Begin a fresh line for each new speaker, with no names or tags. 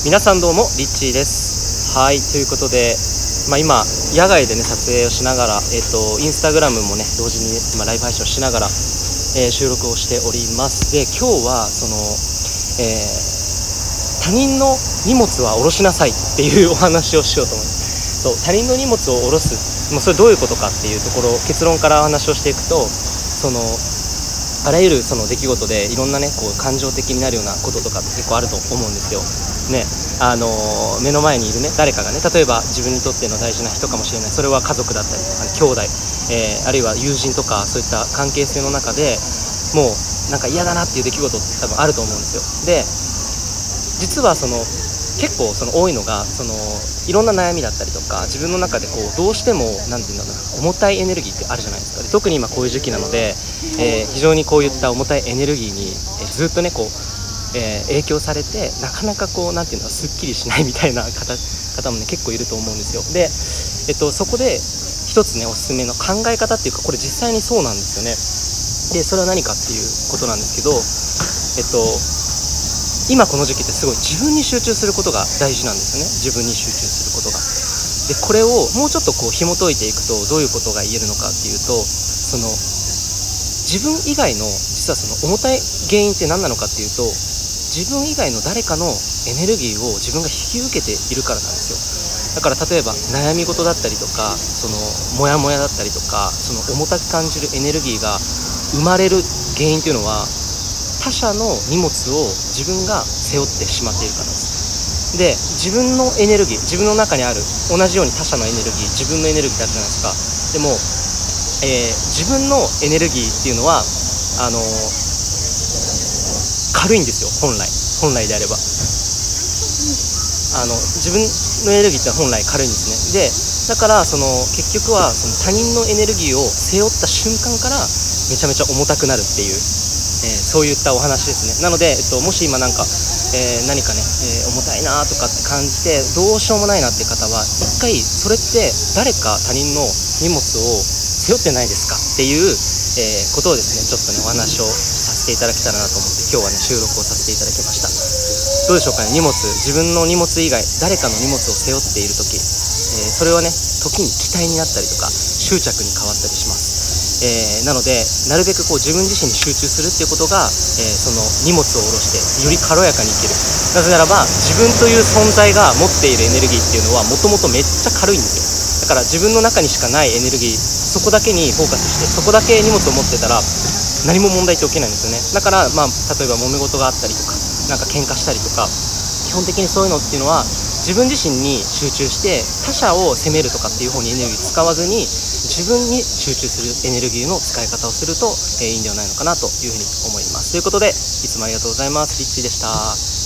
皆さんどうもリッチーです。はいということで、まあ、今野外でね撮影をしながら、えっとインスタグラムもね同時に今ライブ配信をしながら、えー収録をしております。で今日はその、えー他人の荷物は下ろしなさいっていうお話をしようと思います。そう他人の荷物を下ろす。もうそれどういうことかっていうところ結論からお話をしていくとそのあらゆるその出来事でいろんなねこう感情的になるようなこととかって結構あると思うんですよ。ねあのー目の前にいるね誰かがね例えば自分にとっての大事な人かもしれないそれは家族だったりとか、ね、兄弟、えーあるいは友人とかそういった関係性の中でもうなんか嫌だなっていう出来事って多分あると思うんですよ。で実はその結構その多いのがそのいろんな悩みだったりとか自分の中でこうどうしても何て言うんだろうな重たいエネルギーってあるじゃないですかで特に今こういう時期なので、えー非常にこういった重たいエネルギーに、えずっとねこう、えー影響されてなかなかこう何て言うのすっきりしないみたいな 方方もね結構いると思うんですよ。で、えっと、そこで一つねおすすめの考え方っていうかこれ実際にそうなんですよね。でそれは何かっていうことなんですけどえっと今この時期ってすごい自分に集中することが大事なんですよね。自分に集中することが。でこれをもうちょっとこう紐解いていくとどういうことが言えるのかっていうとその自分以外の実はその重たい原因って何なのかっていうと自分以外の誰かのエネルギーを自分が引き受けているからなんですよ。だから例えば悩み事だったりとかそのモヤモヤだったりとかその重たく感じるエネルギーが生まれる原因っていうのは他者の荷物を自分が背負ってしまっているからです。で自分のエネルギー自分の中にある同じように他者のエネルギー自分のエネルギーってあるじゃないですか。でも、えー自分のエネルギーっていうのはあのー軽いんですよ本来。本来であれば。あの自分のエネルギーって本来軽いんですね。でだからその結局はその他人のエネルギーを背負った瞬間からめちゃめちゃ重たくなるっていう、えーそういったお話ですね。なので、えっと、もし今なんか、えー何かね、えー重たいなとかって感じてどうしようもないなって方は一回それって誰か他人の荷物を背負ってないですかっていう、えことをですねちょっとねお話をていただけたらなと思って今日はね収録をさせていただきました。どうでしょうかね荷物。自分の荷物以外誰かの荷物を背負っている時、えーそれはね時に期待になったりとか執着に変わったりします、えーなのでなるべくこう自分自身に集中するっていうことが、えーその荷物を下ろしてより軽やかに生きる。なぜならば自分という存在が持っているエネルギーっていうのはもともとめっちゃ軽いんですよ。だから自分の中にしかないエネルギーそこだけにフォーカスしてそこだけ荷物を持ってたら何も問題って起きないんですよね。だからまあ例えば揉め事があったりとかなんか喧嘩したりとか基本的にそういうのっていうのは自分自身に集中して他者を責めるとかっていう方にエネルギー使わずに自分に集中するエネルギーの使い方をすると、えーいいんではないのかなというふうに思います。ということでいつもありがとうございます。リッチーでした。